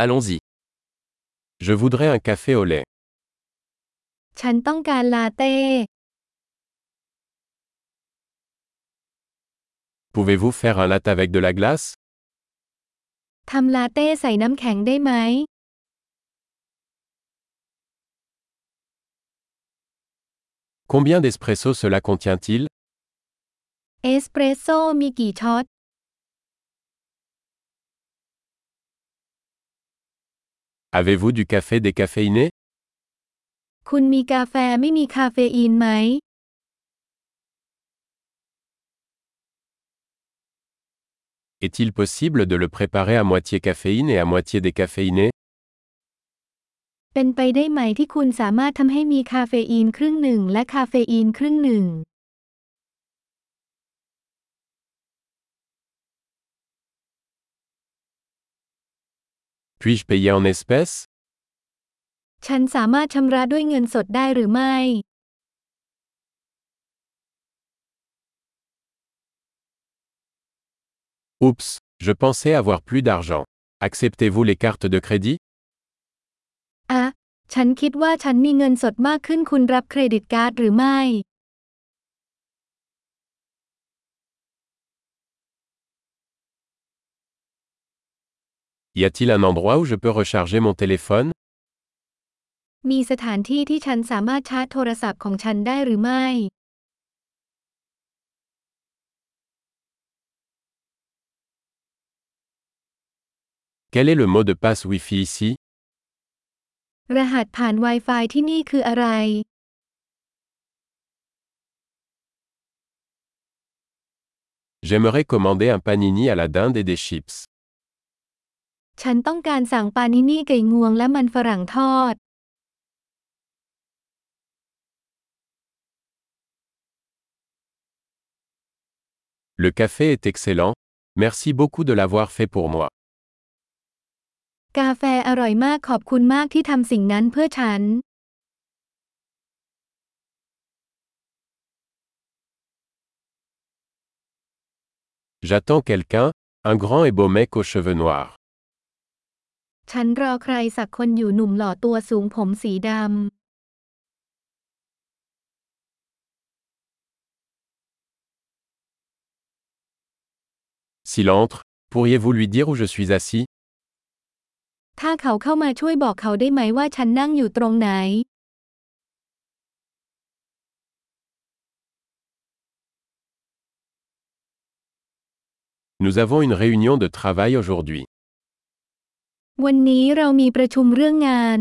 Allons-y. Je voudrais un café au lait. ฉันต้องการลาเต้ Pouvez-vous faire un latte avec de la glace ทำลาเต้ใส่น้ำแข็งได้ไหม Combien d'espresso cela contient-il Espresso, มีกี่ช็อต Avez-vous du café décaféiné คุณมีกาแฟไม่มีคาเฟอีนไหม Est-il possible de le préparer à moitié caféine et à moitié décaféiné เป็นไปได้ไหมที่คุณสามารถทำให้มีคาเฟอีนครึ่งหนึ่งและคาเฟอีนครึ่งหนึ่ง Puis-je payer en espèces ฉันสามารถชำระด้วยเงินสดได้หรือไม่ Oups, je pensais avoir plus d'argent. Acceptez-vous les cartes de crédit Y a-t-il un endroit où je peux recharger mon téléphone มีสถานที่ที่ฉันสามารถชาร์จโทรศัพท์ของฉันได้หรือไม่ Quel est le mot de passe Wi-Fi ici รหัสผ่าน Wi-Fi ที่นี่คืออะไร J'aimerais commander un panini à la dinde et des chips. ฉันต้องการสั่งปานินี่ไก่งวงและมันฝรั่งทอด Le café est excellent. Merci beaucoup de l'avoir fait pour moi. กาแฟอร่อยมากขอบคุณมากที่ทำสิ่งนั้นเพื่อฉัน J'attends quelqu'un, un grand et beau mec aux cheveux noirs. ฉันรอใครสักคนอยู่หนุ่มหล่อตัวสูงผมสีดำ S'il entre, pourriez-vous lui dire où je suis assis ถ้าเขาเข้ามาช่วยบอกเขาได้ไหมว่าฉันนั่งอยู่ตรงไหน Nous avons une réunion de travail aujourd'hui. วันนี้เรามีประชุมเรื่องงาน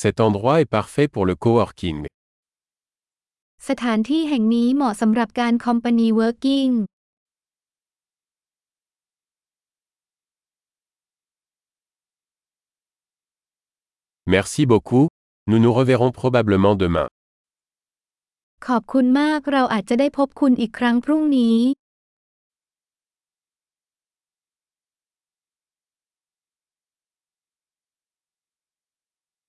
Cet endroit est parfait pour le coworking. สถานที่แห่งนี้เหมาะสำหรับการ company working m e r c i beaucoup. Nous nous reverrons probablement demain. ขอบคุณมากเราอาจจะได้พบคุณอีกครั้งพรุ่งนี้